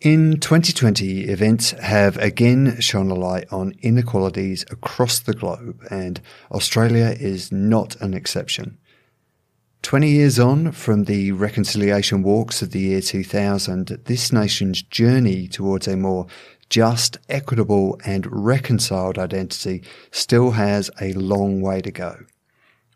In 2020, events have again shone a light on inequalities across the globe, and Australia is not an exception. 20 years on from the reconciliation walks of the year 2000, this nation's journey towards a more just, equitable, and reconciled identity still has a long way to go.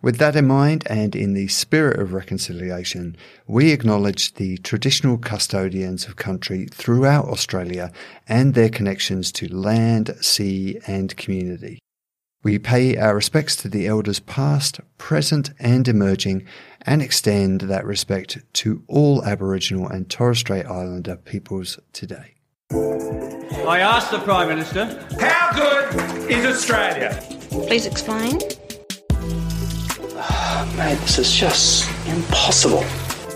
With that in mind, and in the spirit of reconciliation, we acknowledge the traditional custodians of country throughout Australia and their connections to land, sea, and community. We pay our respects to the elders past, present, and emerging, and extend that respect to all Aboriginal and Torres Strait Islander peoples today. I asked the Prime Minister, how good is Australia? Please explain. Mate, this is just impossible.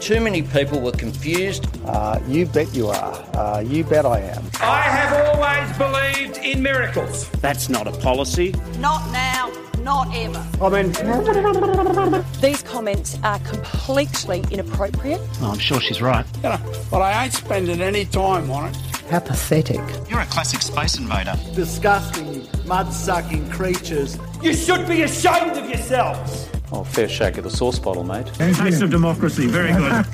Too many people were confused. Uh, you bet you are. Uh, you bet I am. I have always believed in miracles. That's not a policy. Not now, not ever. I mean, these comments are completely inappropriate. Oh, I'm sure she's right. You know, but I ain't spending any time on it. How pathetic. You're a classic space invader. Disgusting, mud sucking creatures. You should be ashamed of yourselves. Oh, fair shake of the sauce bottle, mate. Taste of democracy, very good.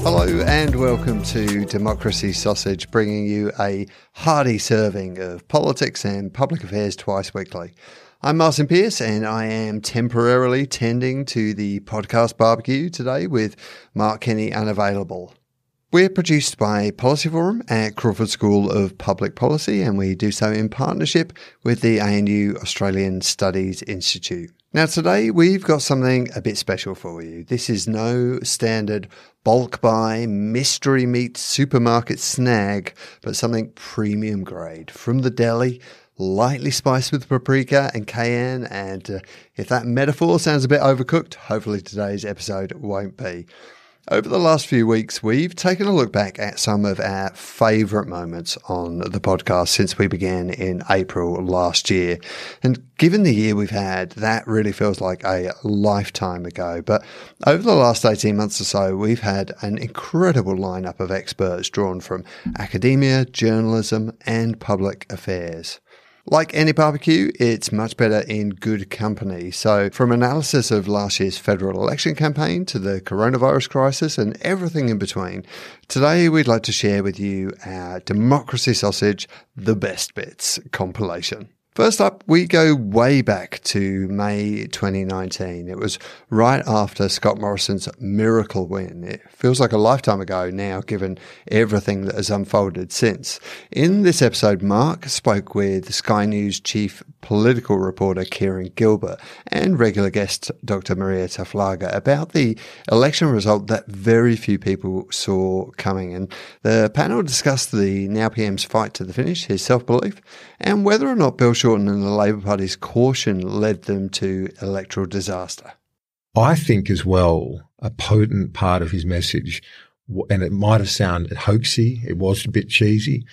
Hello and welcome to Democracy Sausage, bringing you a hearty serving of politics and public affairs twice weekly. I'm Martyn Pearce and I am temporarily tending to the podcast barbecue today with Mark Kenny unavailable. We're produced by Policy Forum at Crawford School of Public Policy, and we do so in partnership with the ANU Australian Studies Institute. Now, today we've got something a bit special for you. This is no standard bulk buy mystery meat supermarket snag, but something premium grade from the deli lightly spiced with paprika and cayenne. And uh, if that metaphor sounds a bit overcooked, hopefully today's episode won't be. Over the last few weeks, we've taken a look back at some of our favourite moments on the podcast since we began in April last year. And given the year we've had, that really feels like a lifetime ago. But over the last 18 months or so, we've had an incredible lineup of experts drawn from academia, journalism, and public affairs. Like any barbecue, it's much better in good company. So, from analysis of last year's federal election campaign to the coronavirus crisis and everything in between, today we'd like to share with you our Democracy Sausage The Best Bits compilation. First up, we go way back to May 2019. It was right after Scott Morrison's miracle win. It feels like a lifetime ago now, given everything that has unfolded since. In this episode, Mark spoke with Sky News chief political reporter Kieran Gilbert and regular guest Dr. Marija Taflaga about the election result that very few people saw coming. And the panel discussed the now PM's fight to the finish, his self belief, and whether or not Bill Shorten and the Labor Party's caution led them to electoral disaster. I think as well, a potent part of his message, and it might have sounded hoaxy, it was a bit cheesy.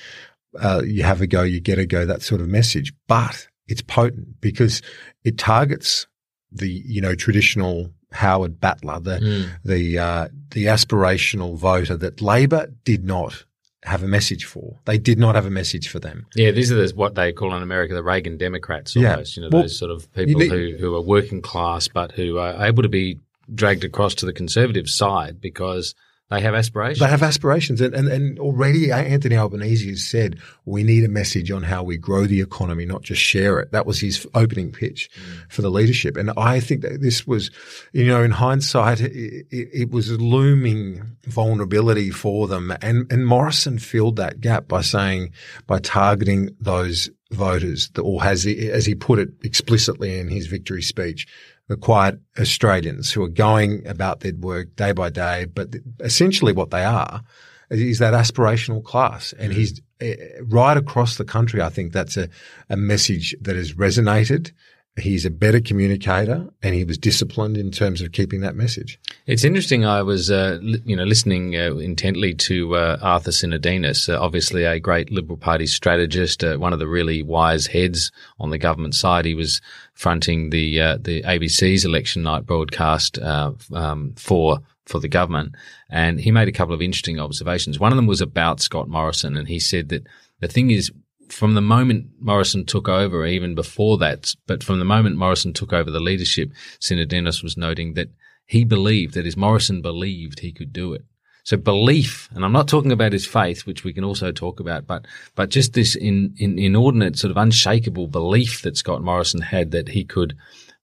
Uh, you have a go, you get a go, that sort of message, but it's potent because it targets the, you know, traditional Howard battler, the, mm. the, uh, the aspirational voter that Labor did not have a message for. They did not have a message for them. Yeah, these are the, what they call in America the Reagan Democrats almost. Yeah. You know, well, those sort of people need, who, who are working class but who are able to be dragged across to the conservative side because – they have aspirations. They have aspirations. And, and, and already Anthony Albanese has said, we need a message on how we grow the economy, not just share it. That was his opening pitch mm. for the leadership. And I think that this was, you know, in hindsight, it, it, it was a looming vulnerability for them. And, and Morrison filled that gap by saying, by targeting those voters, or has he, as he put it explicitly in his victory speech, the quiet Australians who are going about their work day by day. But essentially what they are is that aspirational class. And mm-hmm. he's uh, right across the country. I think that's a, a message that has resonated. He's a better communicator and he was disciplined in terms of keeping that message. It's interesting. I was, uh, li- you know, listening uh, intently to uh, Arthur Sinodinos, uh, obviously a great Liberal Party strategist, uh, one of the really wise heads on the government side. He was fronting the uh, the ABC's election night broadcast um, for for the government, and he made a couple of interesting observations. One of them was about Scott Morrison, and he said that the thing is from the moment Morrison took over, even before that, but from the moment Morrison took over the leadership, Sinodinos was noting that he believed, that is, Morrison believed he could do it. So belief, and I'm not talking about his faith, which we can also talk about, but, but just this in, in, inordinate sort of unshakable belief that Scott Morrison had that he could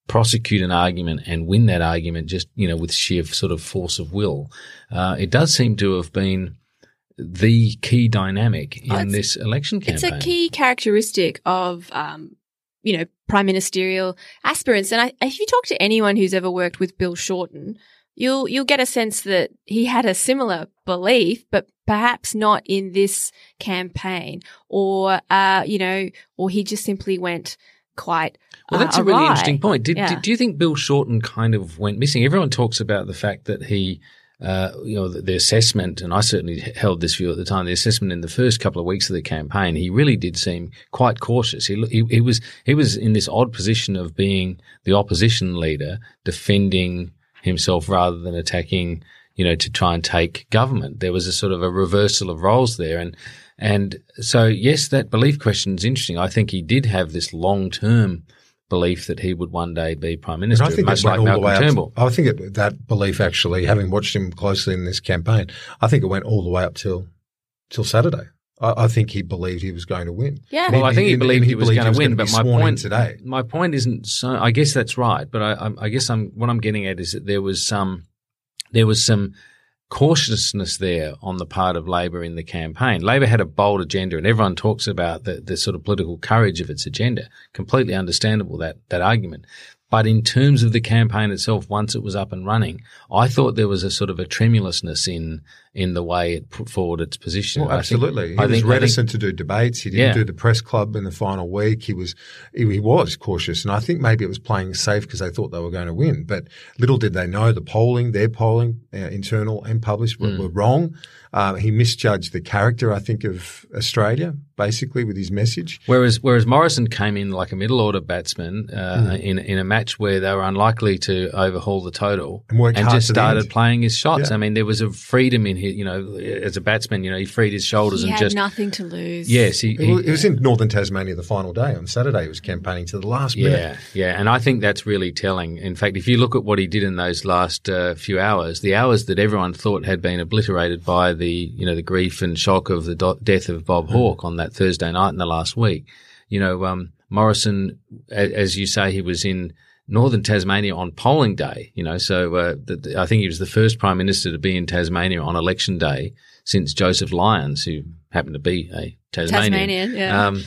prosecute an argument and win that argument just, you know, with sheer sort of force of will. Uh, it does seem to have been, the key dynamic in oh, this election campaign. It's a key characteristic of, um, you know, prime ministerial aspirants. And I, if you talk to anyone who's ever worked with Bill Shorten, you'll you'll get a sense that he had a similar belief, but perhaps not in this campaign, or uh, you know, or he just simply went quite. Well, that's uh, a really interesting point. Did, yeah. did, do you think Bill Shorten kind of went missing? Everyone talks about the fact that he uh, you know, the, the, assessment, and I certainly held this view at the time. The assessment in the first couple of weeks of the campaign, he really did seem quite cautious. He, he, he was he was in this odd position of being the opposition leader, defending himself rather than attacking. You know, to try and take government. There was a sort of a reversal of roles there, and and so yes, that belief question is interesting. I think he did have this long term belief that he would one day be prime minister, I think much like Malcolm Turnbull. To, I think it, that belief actually, having watched him closely in this campaign, I think it went all the way up till till Saturday. I, I think he believed he was going to win. Yeah. Well, I think he, believed he, he was going to win, but my point today, my point isn't so. I guess that's right, but I, I guess I'm what I'm getting at is that there was some there was some cautiousness there on the part of Labor in the campaign. Labor had a bold agenda, and everyone talks about the, the sort of political courage of its agenda. Completely understandable that that argument. But in terms of the campaign itself, once it was up and running, I thought there was a sort of a tremulousness in in the way it put forward its position. Well, absolutely. Think, he I was think, reticent think, to do debates. He didn't yeah. do the press club in the final week. He was he, he was cautious, and I think maybe it was playing safe because they thought they were going to win. But little did they know the polling, their polling, uh, internal and published, were, mm. were wrong. Uh, he misjudged the character, I think, of Australia basically with his message. Whereas whereas Morrison came in like a middle order batsman uh, mm. in in a match where they were unlikely to overhaul the total and, and just started playing his shots. Yeah. I mean, there was a freedom in his, you know, as a batsman, you know, he freed his shoulders he and just nothing to lose. Yes, he, he, it was in northern Tasmania the final day on Saturday. He was campaigning to the last yeah, minute. Yeah, yeah, and I think that's really telling. In fact, if you look at what he did in those last uh, few hours, the hours that everyone thought had been obliterated by the you know the grief and shock of the do- death of Bob mm. Hawke on that Thursday night in the last week. You know, um, Morrison, as you say, he was in northern Tasmania on polling day. You know, so uh, the, I think he was the first prime minister to be in Tasmania on election day since Joseph Lyons, who happened to be a Tasmanian. Tasmanian, yeah. Um,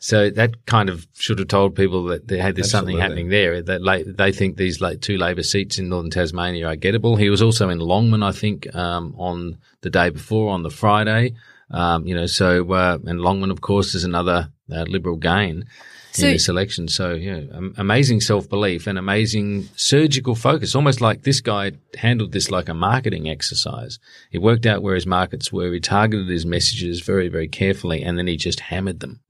so that kind of should have told people that there had there's Absolutely. something happening there. That they think these two Labor seats in northern Tasmania are gettable. He was also in Longman, I think, um, on the day before on the Friday. Um, you know, so uh, and Longman, of course, is another uh, Liberal gain so, in this election. So, yeah, amazing self belief and amazing surgical focus. Almost like this guy handled this like a marketing exercise. He worked out where his markets were. He targeted his messages very, very carefully, and then he just hammered them.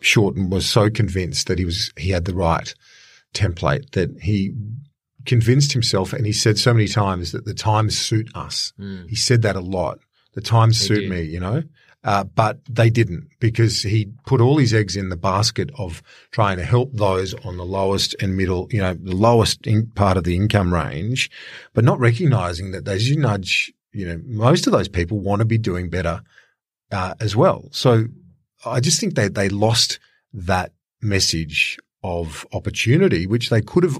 Shorten was so convinced that he was he had the right template that he convinced himself, and he said so many times that the times suit us. Mm. He said that a lot. The times they suit did. me, you know. Uh, but they didn't because he put all his eggs in the basket of trying to help those on the lowest and middle, you know, the lowest part of the income range, but not recognizing that as you nudge, you know, most of those people want to be doing better uh, as well. So I just think they they lost that message of opportunity, which they could have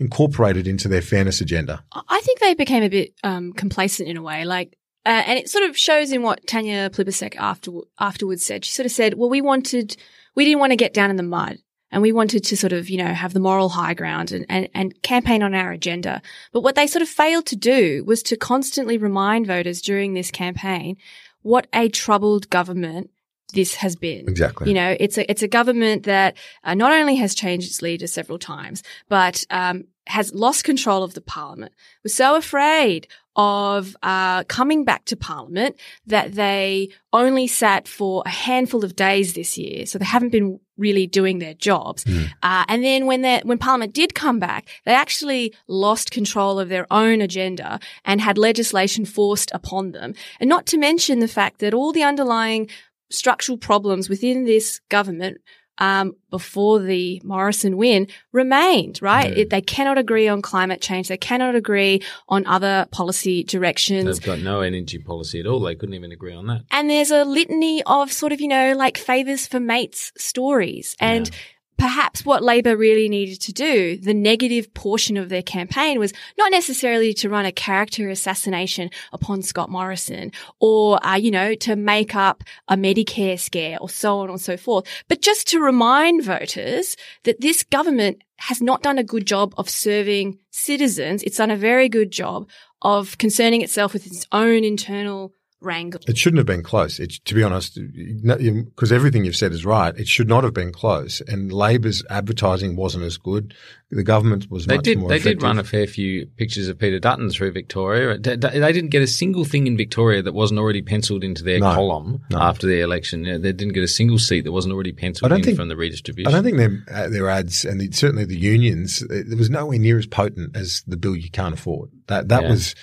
incorporated into their fairness agenda. I think they became a bit um, complacent in a way. Like uh, and it sort of shows in what Tanya Plibersek after, afterwards said. She sort of said, well, we wanted, we didn't want to get down in the mud and we wanted to sort of, you know, have the moral high ground and, and, and campaign on our agenda. But what they sort of failed to do was to constantly remind voters during this campaign what a troubled government this has been. Exactly. You know, it's a it's a government that uh, not only has changed its leader several times, but um, has lost control of the parliament. Was so afraid of uh, coming back to Parliament that they only sat for a handful of days this year, so they haven't been really doing their jobs. Mm. Uh, and then when when Parliament did come back, they actually lost control of their own agenda and had legislation forced upon them. And not to mention the fact that all the underlying structural problems within this government um, before the Morrison win remained, right? It, they cannot agree on climate change. They cannot agree on other policy directions. They've got no energy policy at all. They couldn't even agree on that. And there's a litany of sort of, you know, like favors for mates stories. And yeah perhaps what Labor really needed to do, the negative portion of their campaign was not necessarily to run a character assassination upon Scott Morrison or, uh, you know, to make up a Medicare scare or so on and so forth, but just to remind voters that this government has not done a good job of serving citizens. It's done a very good job of concerning itself with its own internal wrangle. It shouldn't have been close. It, to be honest, because everything you've said is right. It should not have been close. And Labor's advertising wasn't as good. The government was they much did, more. They effective. did run a fair few pictures of Peter Dutton through Victoria. They didn't get a single thing in Victoria that wasn't already penciled into their no, column no. after the election. They didn't get a single seat that wasn't already penciled in think, from the redistribution. I don't think their, uh, their ads and the, certainly the unions, it was nowhere near as potent as the bill you can't afford. That that yeah. was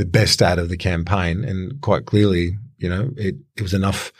the best out of the campaign, and quite clearly you know, it, it was enough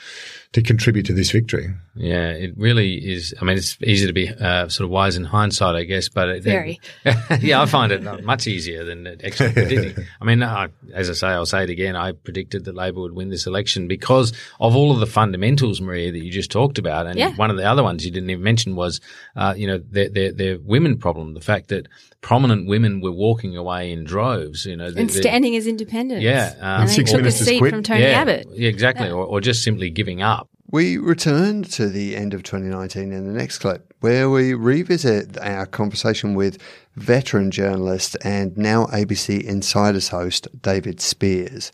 to contribute to this victory. Yeah, it really is. I mean, it's easy to be uh, sort of wise in hindsight, I guess, but it, very. It, yeah, I find it much easier than actually predicting. I mean, I, as I say, I'll say it again. I predicted that Labor would win this election because of all of the fundamentals, Marija, that you just talked about, and yeah. one of the other ones you didn't even mention was, uh, you know, their, their, their women problem. The fact that prominent women were walking away in droves, you know, and standing as independents. Yeah, um, and they took a seat quit. from Tony yeah, Abbott. Yeah, exactly, yeah. Or, or just simply giving up. We return to the end of 2019 in the next clip, where we revisit our conversation with veteran journalist and now ABC Insiders host David Speers.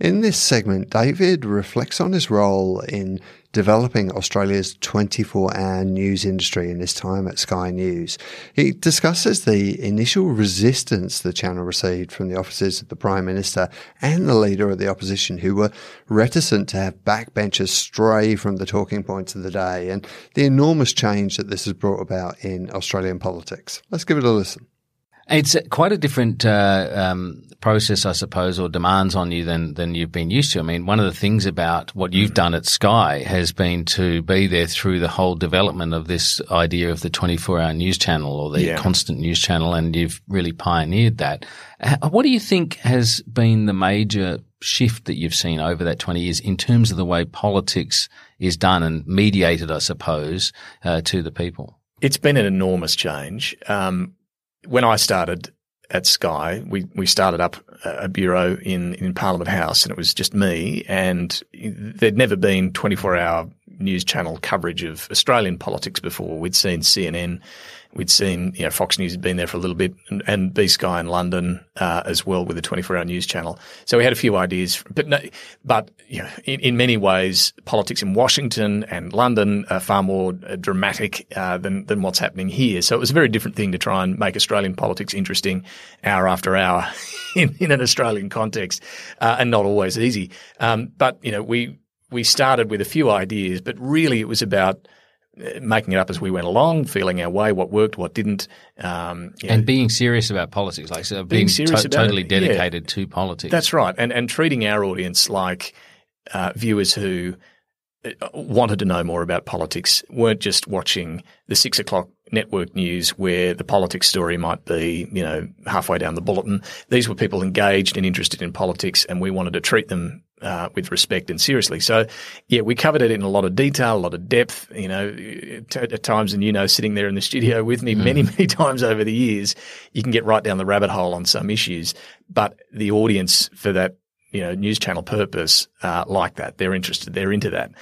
In this segment, David reflects on his role in developing Australia's 24 hour news industry in his time at Sky News. He discusses the initial resistance the channel received from the offices of the Prime Minister and the Leader of the Opposition, who were reticent to have backbenchers stray from the talking points of the day, and the enormous change that this has brought about in Australian politics. Let's give it a listen. It's quite a different uh, um, process, I suppose, or demands on you than than you've been used to. I mean, one of the things about what you've done at Sky has been to be there through the whole development of this idea of the 24-hour news channel or the Yeah. constant news channel, and you've really pioneered that. What do you think has been the major shift that you've seen over that 20 years in terms of the way politics is done and mediated, I suppose, uh, to the people? It's been an enormous change. Um, when I started at Sky, we, we started up a bureau in, in Parliament House and it was just me and there'd never been 24 hour news channel coverage of Australian politics before. We'd seen CNN. We'd seen, you know, Fox News had been there for a little bit and, and B Sky in London, uh, as well with the 24 hour news channel. So we had a few ideas, but no, but, you know, in, in many ways, politics in Washington and London are far more uh, dramatic, uh, than, than what's happening here. So it was a very different thing to try and make Australian politics interesting hour after hour in, in an Australian context, uh, and not always easy. Um, but, you know, we, we started with a few ideas, but really it was about uh, making it up as we went along, feeling our way, what worked, what didn't. Um, know, And being serious about politics, like so being, serious to- about totally it, yeah. dedicated to politics. That's right, and and treating our audience like uh, viewers who uh, wanted to know more about politics, weren't just watching the six o'clock network news where the politics story might be, you know, halfway down the bulletin. These were people engaged and interested in politics, and we wanted to treat them uh, with respect and seriously. So, yeah, we covered it in a lot of detail, a lot of depth. You know, t- at times, and you know, sitting there in the studio with me many, many times over the years, you can get right down the rabbit hole on some issues. But the audience for that, you know, news channel purpose, uh, like that, they're interested, they're into that.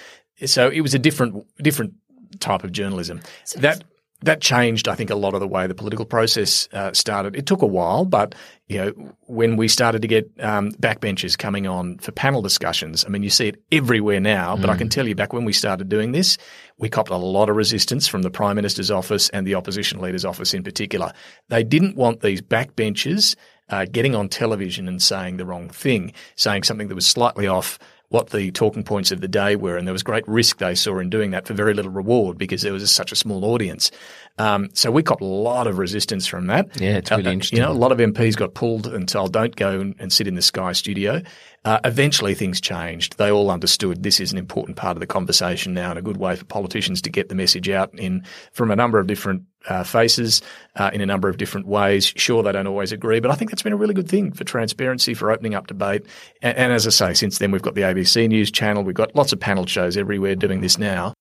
So it was a different, different type of journalism. So that that changed, I think, a lot of the way the political process uh, started. It took a while, but you know, when we started to get um, backbenchers coming on for panel discussions, I mean, you see it everywhere now. But mm. I can tell you, back when we started doing this, we copped a lot of resistance from the Prime Minister's office and the opposition leader's office in particular. They didn't want these backbenchers uh, getting on television and saying the wrong thing, saying something that was slightly off what the talking points of the day were, and there was great risk they saw in doing that for very little reward because there was such a small audience. Um, so we got a lot of resistance from that. Yeah, it's really uh, interesting. You know, a lot of MPs got pulled and told, "Don't go and, and sit in the Sky studio." Uh, eventually, things changed. They all understood this is an important part of the conversation now, and a good way for politicians to get the message out in from a number of different uh, faces uh, in a number of different ways. Sure, they don't always agree, but I think that's been a really good thing for transparency, for opening up debate. And, and as I say, since then we've got the ABC News channel, we've got lots of panel shows everywhere doing this now.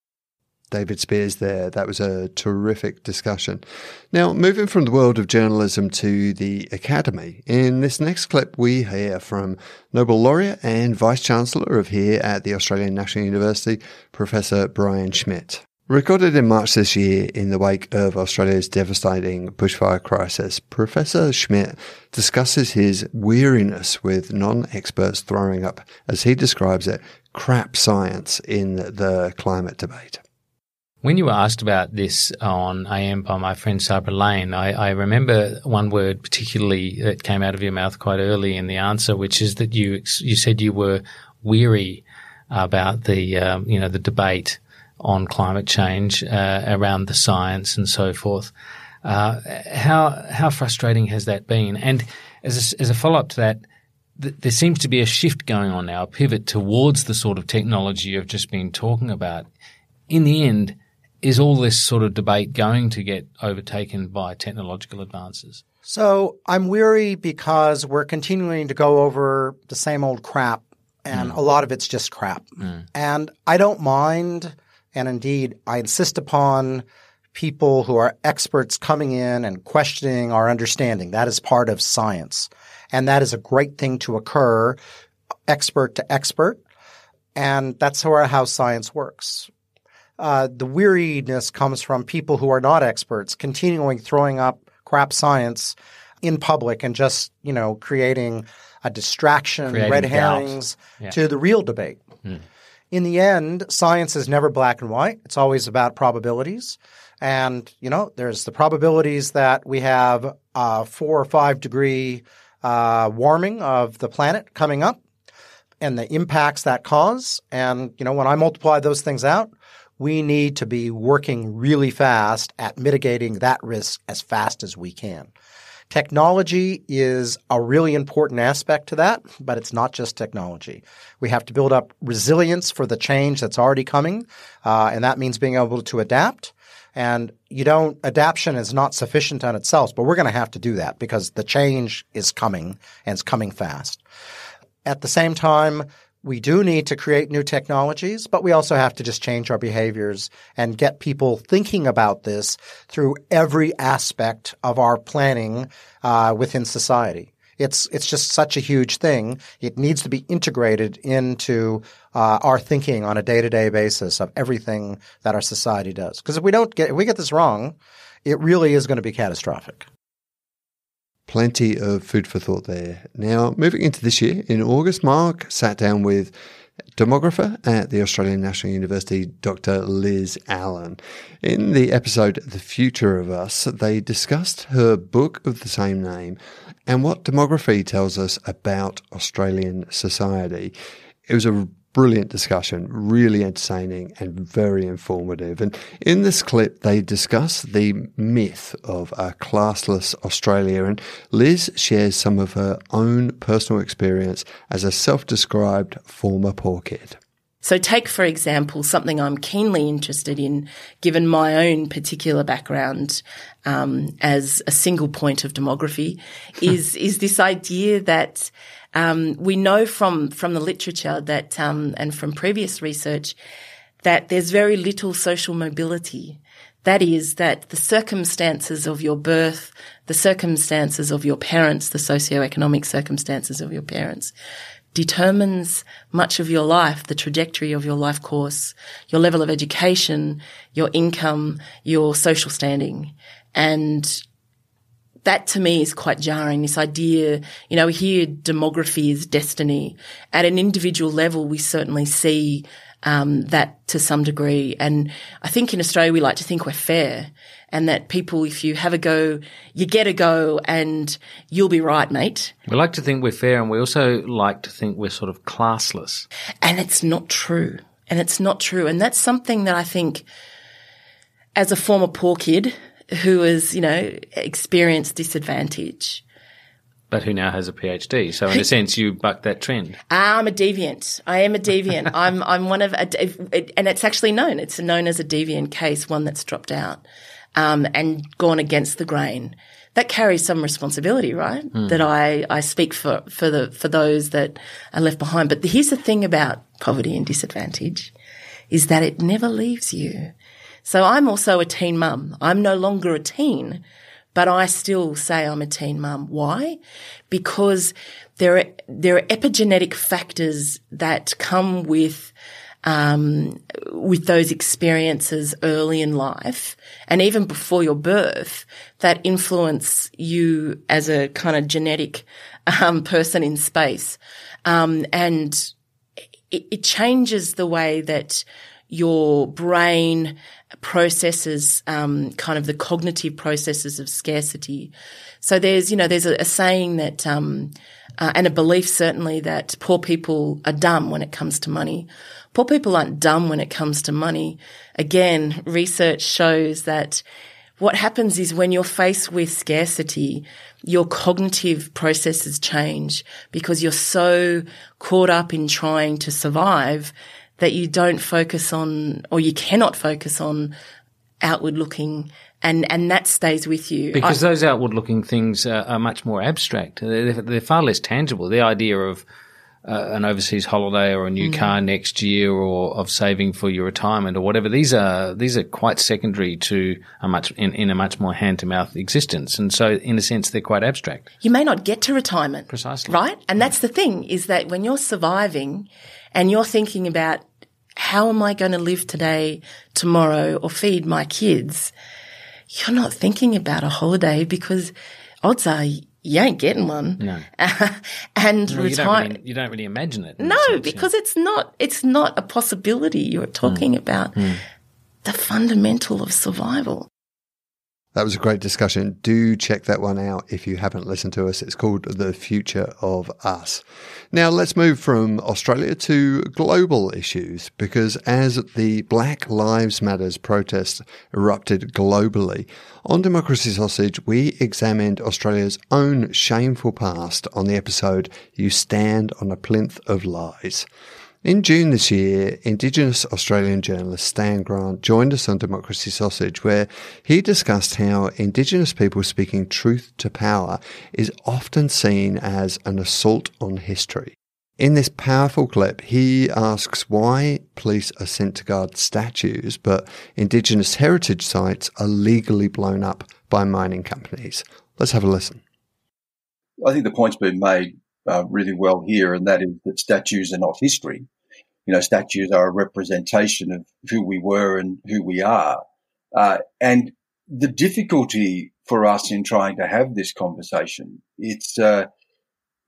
David Speers there. That was a terrific discussion. Now, moving from the world of journalism to the academy, in this next clip, we hear from Nobel laureate and Vice Chancellor of here at the Australian National University, Professor Brian Schmidt. Recorded in March this year in the wake of Australia's devastating bushfire crisis, Professor Schmidt discusses his weariness with non experts throwing up, as he describes it, crap science in the climate debate. When you were asked about this on AM by my friend Sabra Lane, I, I, remember one word particularly that came out of your mouth quite early in the answer, which is that you you said you were weary about the um, you know the debate on climate change uh, around the science and so forth. Uh, how how frustrating has that been? And as a, as a follow up to that, th- there seems to be a shift going on now, a pivot towards the sort of technology you've just been talking about. In the end, is all this sort of debate going to get overtaken by technological advances? So I'm weary because we're continuing to go over the same old crap, and mm. a lot of it's just crap. Mm. And I don't mind and indeed, I insist upon people who are experts coming in and questioning our understanding. That is part of science. And that is a great thing to occur expert to expert. And that's how science works. Uh, the weariness comes from people who are not experts continuing throwing up crap science in public and just, you know, creating a distraction, creating red herrings yeah. to the real debate. Hmm in the end, science is never black and white. It's always about probabilities. And, you know, there's the probabilities that we have a four or five degree uh, warming of the planet coming up and the impacts that cause. And, you know, when I multiply those things out, we need to be working really fast at mitigating that risk as fast as we can. Technology is a really important aspect to that, but it's not just technology. We have to build up resilience for the change that's already coming, uh, and that means being able to adapt. And you don't, adaptation is not sufficient on itself, but we're going to have to do that because the change is coming and it's coming fast. At the same time, we do need to create new technologies, but we also have to just change our behaviors and get people thinking about this through every aspect of our planning uh, within society. It's it's just such a huge thing. It needs to be integrated into uh, our thinking on a day to day basis of everything that our society does. Because if we don't get if we get this wrong, it really is going to be catastrophic. Plenty of food for thought there. Now, moving into this year, in August, Mark sat down with demographer at the Australian National University, Dr. Liz Allen. In the episode The Future of Us, they discussed her book of the same name and what demography tells us about Australian society. It was a brilliant discussion, really entertaining and very informative. And in this clip, they discuss the myth of a classless Australia. And Liz shares some of her own personal experience as a self described former poor kid. So, take for example something I'm keenly interested in, given my own particular background um, as a single point of demography, is is this idea that um, we know from from the literature that um, and from previous research that there's very little social mobility. That is that the circumstances of your birth, the circumstances of your parents, the socioeconomic circumstances of your parents, determines much of your life, the trajectory of your life course, your level of education, your income, your social standing. And that to me is quite jarring. This idea, you know, here demography is destiny. At an individual level, we certainly see um, that to some degree. And I think in Australia, we like to think we're fair and that people, if you have a go, you get a go and you'll be right, mate. We like to think we're fair and we also like to think we're sort of classless. And it's not true. And it's not true. And that's something that I think as a former poor kid who has, you know, experienced disadvantage, but who now has a PhD. So in a sense, you buck that trend. I'm a deviant. I am a deviant. I'm I'm one of a, and it's actually known. It's known as a deviant case, one that's dropped out um, and gone against the grain. That carries some responsibility, right? Mm. That I I speak for for the for those that are left behind. But here's the thing about poverty and disadvantage, is that it never leaves you. So I'm also a teen mum. I'm no longer a teen but I still say I'm a teen mum. Why? Because there are, there are epigenetic factors that come with, um, with those experiences early in life and even before your birth that influence you as a kind of genetic, um, person in space. Um, and it, it changes the way that your brain processes, um, kind of the cognitive processes of scarcity. So there's, you know, there's a, a saying that, um, uh, and a belief certainly that poor people are dumb when it comes to money. Poor people aren't dumb when it comes to money. Again, research shows that what happens is when you're faced with scarcity, your cognitive processes change because you're so caught up in trying to survive that you don't focus on or you cannot focus on outward looking and, and that stays with you. Because I, those outward looking things are, are, much more abstract. They're, they're, far less tangible. The idea of uh, an overseas holiday or a new mm. car next year or of saving for your retirement or whatever, these are, these are quite secondary to a much, in, in a much more hand to mouth existence. And so in a sense, they're quite abstract. You may not get to retirement. Precisely. Right? And that's the thing is that when you're surviving, and you're thinking about how am I going to live today, tomorrow, or feed my kids, you're not thinking about a holiday because odds are you ain't getting one. No. and no, retire. You don't, really, you don't really imagine it. No, sense, because yeah. it's not. It's not a possibility. You're talking mm. about mm. the fundamental of survival. That was a great discussion. Do check that one out if you haven't listened to us. It's called The Future of Us. Now, let's move from Australia to global issues because as the Black Lives Matters protests erupted globally, on Democracy Sausage, we examined Australia's own shameful past on the episode You Stand on a Plinth of Lies. In June this year, Indigenous Australian journalist Stan Grant joined us on Democracy Sausage, where he discussed how Indigenous people speaking truth to power is often seen as an assault on history. In this powerful clip, he asks why police are sent to guard statues, but Indigenous heritage sites are legally blown up by mining companies. Let's have a listen. I think the point's been made uh, really well here, and that is that statues are not history you know, statues are a representation of who we were and who we are. Uh, and the difficulty for us in trying to have this conversation, it's, uh,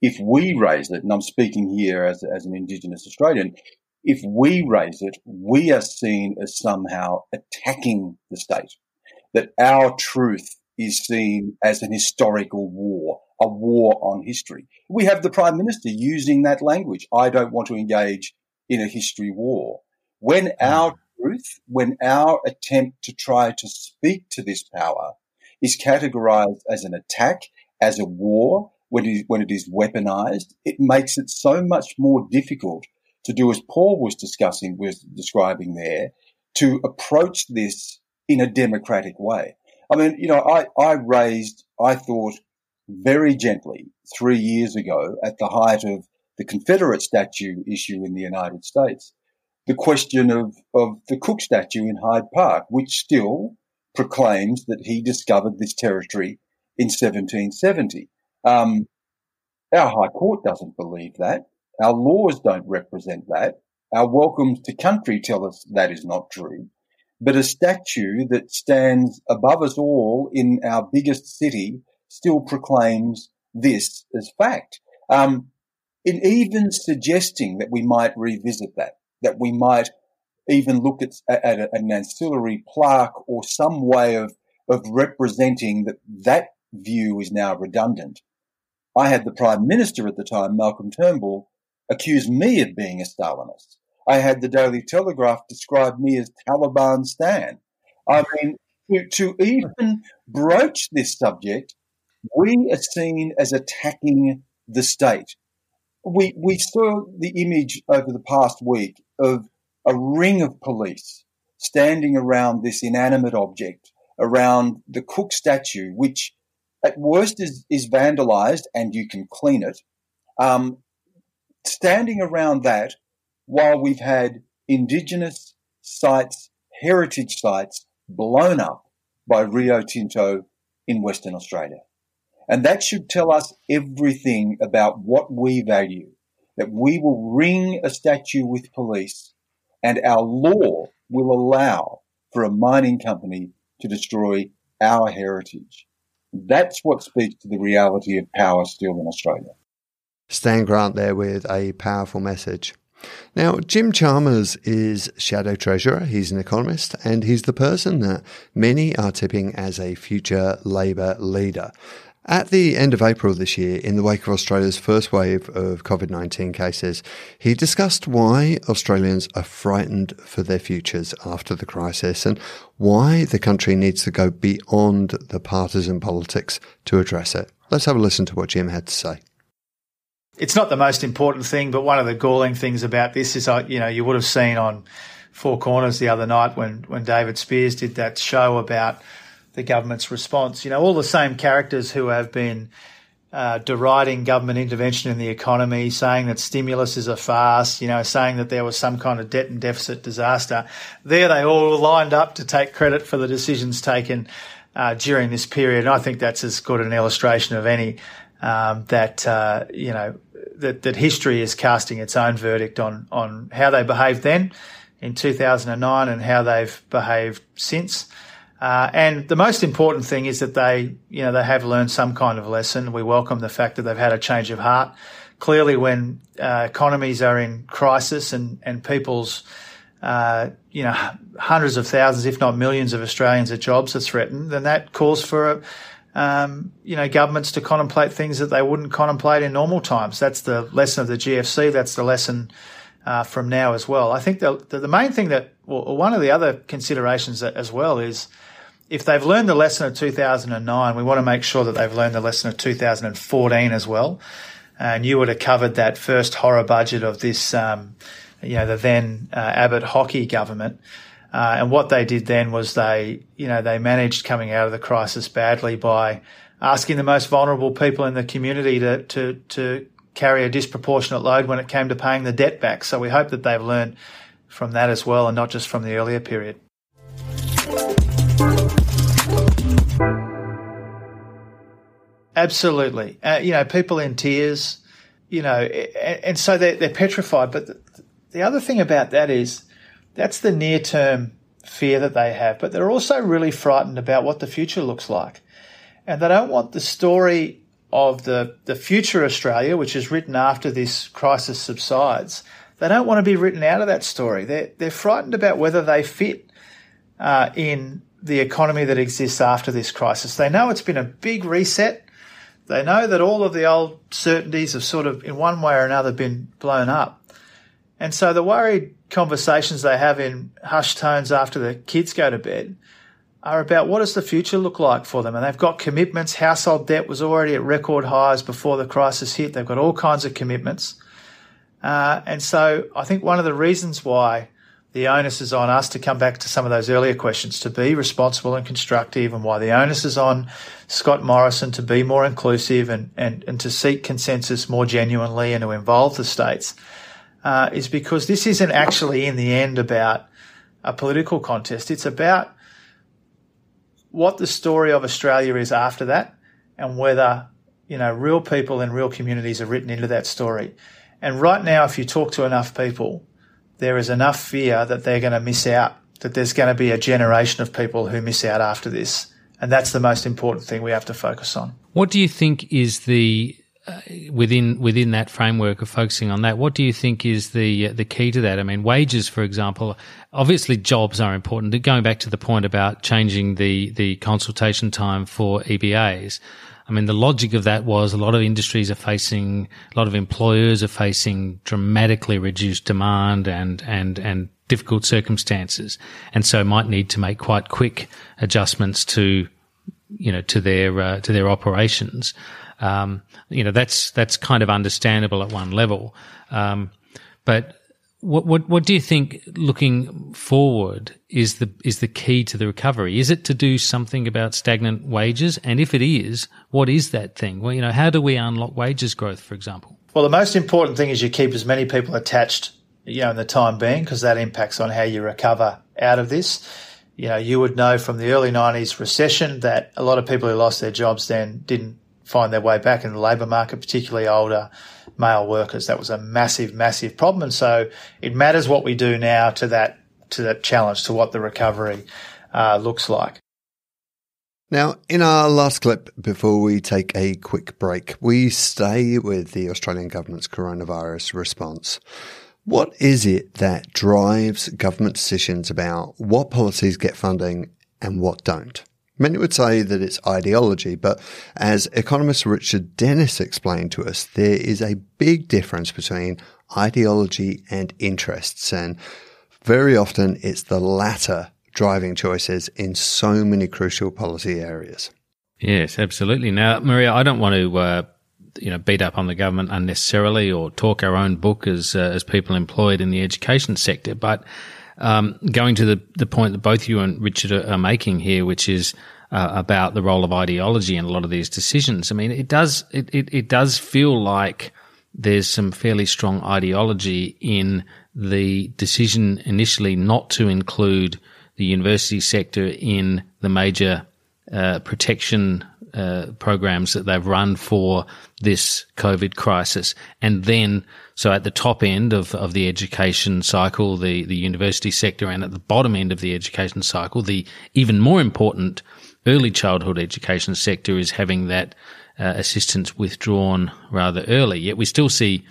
if we raise it, and I'm speaking here as, as an Indigenous Australian, if we raise it, we are seen as somehow attacking the state, that our truth is seen as an historical war, a war on history. We have the Prime Minister using that language. I don't want to engage in a history war. When hmm. our truth, when our attempt to try to speak to this power is categorized as an attack, as a war, when it, is, when it is weaponized, it makes it so much more difficult to do as Paul was discussing, was describing there, to approach this in a democratic way. I mean, you know, I, I raised, I thought very gently three years ago at the height of the Confederate statue issue in the United States, the question of, of the Cook statue in Hyde Park, which still proclaims that he discovered this territory in 1770. Um, our High Court doesn't believe that. Our laws don't represent that. Our welcomes to country tell us that is not true. But a statue that stands above us all in our biggest city still proclaims this as fact. Um, in even suggesting that we might revisit that, that we might even look at, at an ancillary plaque or some way of, of representing that that view is now redundant. I had the Prime Minister at the time, Malcolm Turnbull, accuse me of being a Stalinist. I had the Daily Telegraph describe me as Taliban Stan. I mean, to, to even broach this subject, we are seen as attacking the state. We, we saw the image over the past week of a ring of police standing around this inanimate object, around the Cook statue, which at worst is, is vandalized and you can clean it. Um, standing around that while we've had indigenous sites, heritage sites blown up by Rio Tinto in Western Australia. And that should tell us everything about what we value, that we will ring a statue with police and our law will allow for a mining company to destroy our heritage. That's what speaks to the reality of power still in Australia. Stan Grant there with a powerful message. Now, Jim Chalmers is Shadow Treasurer. He's an economist and he's the person that many are tipping as a future Labor leader. At the end of April this year, in the wake of Australia's first wave of COVID 19 cases, he discussed why Australians are frightened for their futures after the crisis and why the country needs to go beyond the partisan politics to address it. Let's have a listen to what Jim had to say it's not the most important thing, but one of the galling things about this is, uh, you know, you would have seen on Four Corners the other night when, when David Speers did that show about the government's response. You know, all the same characters who have been uh, deriding government intervention in the economy, saying that stimulus is a farce, you know, saying that there was some kind of debt and deficit disaster. There they all lined up to take credit for the decisions taken uh, during this period. And I think that's as good an illustration of any um, that, uh, you know, that, that history is casting its own verdict on, on how they behaved then in 2009 and how they've behaved since. Uh, and the most important thing is that they, you know, they have learned some kind of lesson. We welcome the fact that they've had a change of heart. Clearly, when uh, economies are in crisis and and people's, uh, you know, hundreds of thousands, if not millions, of Australians' jobs are threatened, then that calls for um, you know, governments to contemplate things that they wouldn't contemplate in normal times. That's the lesson of the GFC. That's the lesson uh, from now as well. I think the, the, the main thing that, well, one of the other considerations as well is if they've learned the lesson of 2009, we want to make sure that they've learned the lesson of 2014 as well. And you would have covered that first horror budget of this, um, you know, the then uh, Abbott Hockey government. Uh, and what they did then was they, you know, they managed coming out of the crisis badly by asking the most vulnerable people in the community to, to, to carry a disproportionate load when it came to paying the debt back. So we hope that they've learned from that as well and not just from the earlier period. Absolutely. Uh, you know, people in tears, you know, and, and so they're, they're petrified. But the, the other thing about that is that's the near term fear that they have, but they're also really frightened about what the future looks like. And they don't want the story of the, the future Australia, which is written after this crisis subsides, they don't want to be written out of that story. They're, they're frightened about whether they fit uh, in the economy that exists after this crisis. They know it's been a big reset. They know that all of the old certainties have sort of, in one way or another, been blown up. And so the worried conversations they have in hushed tones after the kids go to bed are about what does the future look like for them. And they've got commitments. Household debt was already at record highs before the crisis hit. They've got all kinds of commitments. Uh, and so I think one of the reasons why the onus is on us to come back to some of those earlier questions, to be responsible and constructive, and why the onus is on Scott Morrison to be more inclusive and, and, and to seek consensus more genuinely and to involve the states uh, is because this isn't actually in the end about a political contest. It's about what the story of Australia is after that and whether, you know, real people and real communities are written into that story. And right now, if you talk to enough people, there is enough fear that they're going to miss out, that there's going to be a generation of people who miss out after this. And that's the most important thing we have to focus on. What do you think is the uh, within within that framework of focusing on that? What do you think is the uh, the key to that? I mean, wages, for example, obviously jobs are important. Going back to the point about changing the the consultation time for EBAs. I mean, the logic of that was a lot of industries are facing, a lot of employers are facing dramatically reduced demand and, and, and difficult circumstances. And so might need to make quite quick adjustments to, you know, to their, uh, to their operations. Um, you know, that's, that's kind of understandable at one level. Um, but what, what, what do you think looking forward is the, is the key to the recovery? Is it to do something about stagnant wages? And if it is, what is that thing? Well, you know, how do we unlock wages growth, for example? Well, the most important thing is you keep as many people attached, you know, in the time being, because that impacts on how you recover out of this. You know, you would know from the early 90s recession that a lot of people who lost their jobs then didn't find their way back in the labour market, particularly older male workers. That was a massive, massive problem. And so it matters what we do now to that, to that challenge, to what the recovery uh, looks like. Now, in our last clip, before we take a quick break, we stay with the Australian government's coronavirus response. What is it that drives government decisions about what policies get funding and what don't? Many would say that it's ideology, but as economist Richard Dennis explained to us, there is a big difference between ideology and interests. And very often it's the latter driving choices in so many crucial policy areas. Yes, absolutely. Now, Marija, I don't want to, uh, you know, beat up on the government unnecessarily or talk our own book as uh, as people employed in the education sector, but um, going to the, the point that both you and Richard are, are making here, which is uh, about the role of ideology in a lot of these decisions. I mean, it does it, it, it does feel like there's some fairly strong ideology in the decision initially not to include the university sector in the major uh, protection uh, programs that they've run for this COVID crisis. And then, so at the top end of, of the education cycle, the, the university sector, and at the bottom end of the education cycle, the even more important early childhood education sector is having that uh, assistance withdrawn rather early. Yet we still see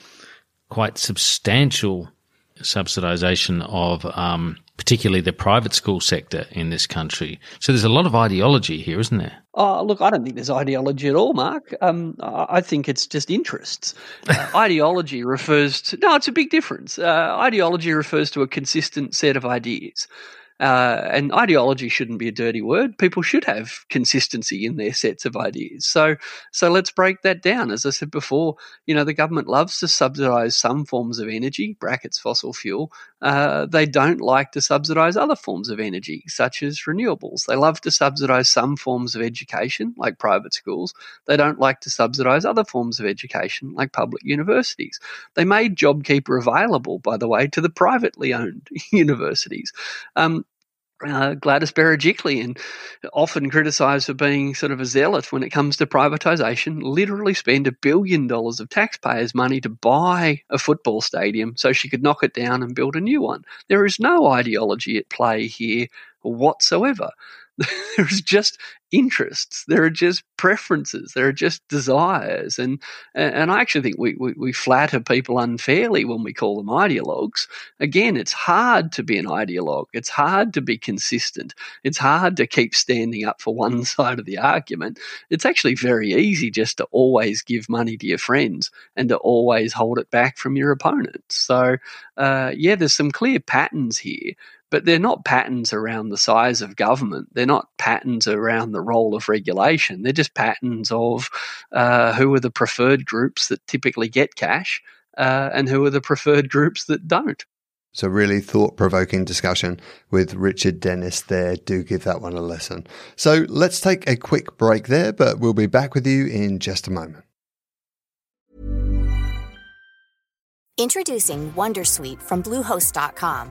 quite substantial subsidisation of um, particularly the private school sector in this country. So there's a lot of ideology here, isn't there? Oh, look, I don't think there's ideology at all, Mark. Um, I think it's just interests. Uh, ideology refers to, no, it's a big difference. Uh, ideology refers to a consistent set of ideas. Uh, and ideology shouldn't be a dirty word. People should have consistency in their sets of ideas. So, so let's break that down. As I said before, you know, the government loves to subsidise some forms of energy, brackets fossil fuel. Uh, they don't like to subsidise other forms of energy, such as renewables. They love to subsidise some forms of education, like private schools. They don't like to subsidise other forms of education, like public universities. They made JobKeeper available, by the way, to the privately owned universities. Um, uh, Gladys Berejiklian, often criticised for being sort of a zealot when it comes to privatisation, literally spent a billion dollars of taxpayers' money to buy a football stadium so she could knock it down and build a new one. There is no ideology at play here whatsoever. There's just interests. There are just preferences. There are just desires. And and I actually think we, we, we, flatter people unfairly when we call them ideologues. Again, it's hard to be an ideologue. It's hard to be consistent. It's hard to keep standing up for one side of the argument. It's actually very easy just to always give money to your friends and to always hold it back from your opponents. So uh, yeah, there's some clear patterns here but they're not patterns around the size of government. They're not patterns around the role of regulation. They're just patterns of uh, who are the preferred groups that typically get cash uh, and who are the preferred groups that don't. So, really thought provoking discussion with Richard Dennis there. Do give that one a listen. So, let's take a quick break there, but we'll be back with you in just a moment. Introducing Wondersuite from Bluehost.com.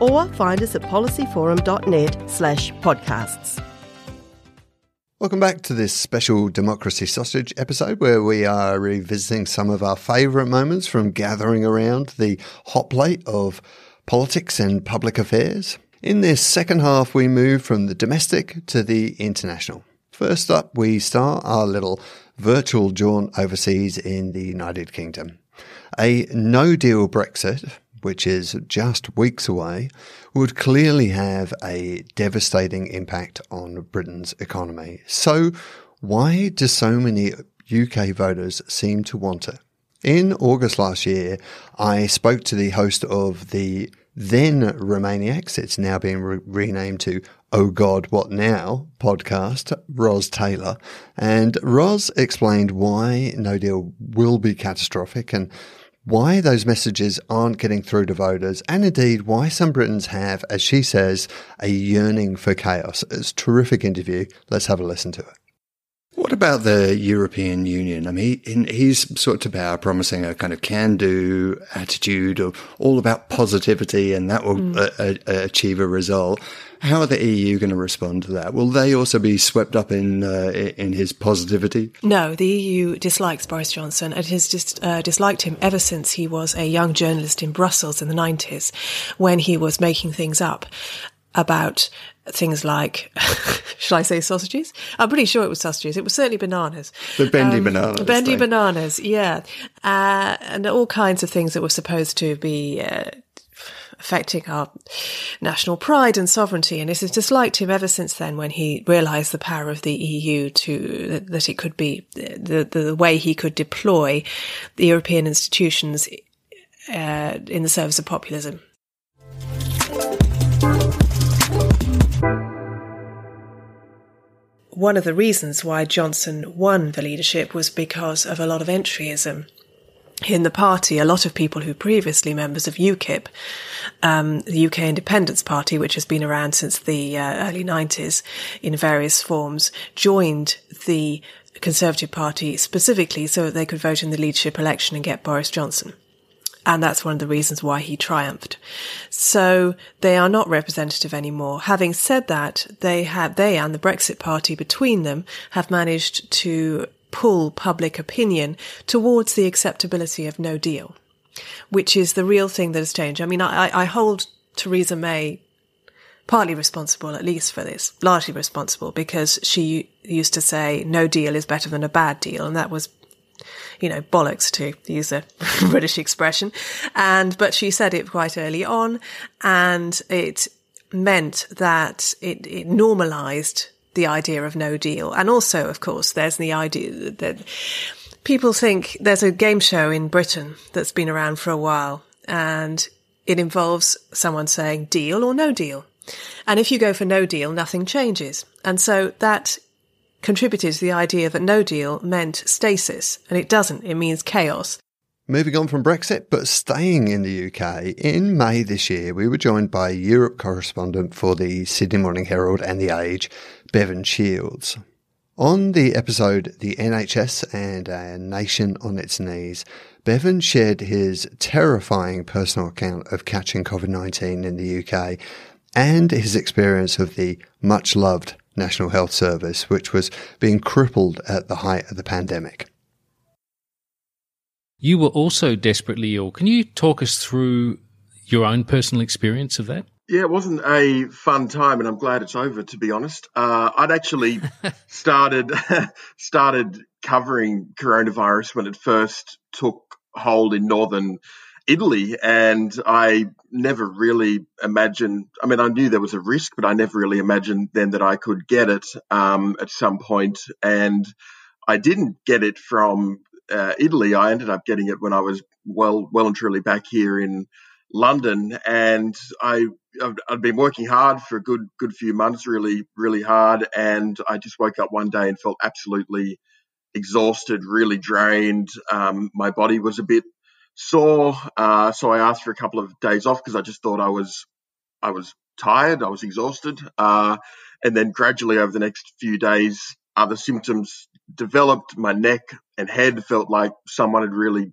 Or find us at policyforum.net slash podcasts. Welcome back to this special Democracy Sausage episode where we are revisiting some of our favourite moments from gathering around the hot plate of politics and public affairs. In this second half, we move from the domestic to the international. First up, we start our little virtual jaunt overseas in the United Kingdom. A no deal Brexit, which is just weeks away, would clearly have a devastating impact on Britain's economy. So, why do so many UK voters seem to want it? In August last year, I spoke to the host of the then Remainiacs, it's now been re- renamed to Oh God, What Now podcast, Ros Taylor. And Ros explained why No Deal will be catastrophic and why those messages aren't getting through to voters, and indeed why some Britons have, as she says, a yearning for chaos. It's a terrific interview. Let's have a listen to it. What about the European Union? I mean, he, he's sort of power promising a kind of can do attitude of all about positivity and that will mm. a, a, achieve a result. How are the EU going to respond to that? Will they also be swept up in uh, in his positivity? No, the EU dislikes Boris Johnson. It has just uh, disliked him ever since he was a young journalist in Brussels in the 90s when he was making things up about things like, shall I say sausages? I'm pretty sure it was sausages. It was certainly bananas. The bendy um, bananas. Bendy thing. bananas, yeah. Uh, and all kinds of things that were supposed to be uh, affecting our national pride and sovereignty. And this has disliked him ever since then when he realised the power of the EU to, that it could be the, the way he could deploy the European institutions uh, in the service of populism. One of the reasons why Johnson won the leadership was because of a lot of entryism in the party, a lot of people who previously members of UKIP, um, the UK Independence Party, which has been around since the uh, early 90s in various forms, joined the Conservative Party specifically so that they could vote in the leadership election and get Boris Johnson. And that's one of the reasons why he triumphed. So they are not representative anymore. Having said that, they have, they and the Brexit Party between them have managed to pull public opinion towards the acceptability of no deal, which is the real thing that has changed. I mean, I, I hold Theresa May partly responsible, at least for this, largely responsible because she used to say no deal is better than a bad deal. And that was, you know, bollocks to use a British expression. And, but she said it quite early on and it meant that it, it normalized the idea of no deal. And also, of course, there's the idea that people think there's a game show in Britain that's been around for a while and it involves someone saying deal or no deal. And if you go for no deal, nothing changes. And so that contributed to the idea that no deal meant stasis and it doesn't. It means chaos. Moving on from Brexit, but staying in the UK, in May this year, we were joined by Europe correspondent for the Sydney Morning Herald and The Age, Bevan Shields. On the episode The NHS and a Nation on Its Knees, Bevan shared his terrifying personal account of catching COVID 19 in the UK and his experience of the much loved National Health Service, which was being crippled at the height of the pandemic. You were also desperately ill. Can you talk us through your own personal experience of that? Yeah, it wasn't a fun time, and I'm glad it's over. To be honest, uh, I'd actually started started covering coronavirus when it first took hold in northern Italy, and I never really imagined. I mean, I knew there was a risk, but I never really imagined then that I could get it um, at some point. And I didn't get it from uh, Italy. I ended up getting it when I was well, well and truly back here in London, and I I'd been working hard for a good good few months, really really hard, and I just woke up one day and felt absolutely exhausted, really drained. Um, my body was a bit sore, uh, so I asked for a couple of days off because I just thought I was I was tired, I was exhausted, uh, and then gradually over the next few days, other symptoms developed. My neck and head felt like someone had really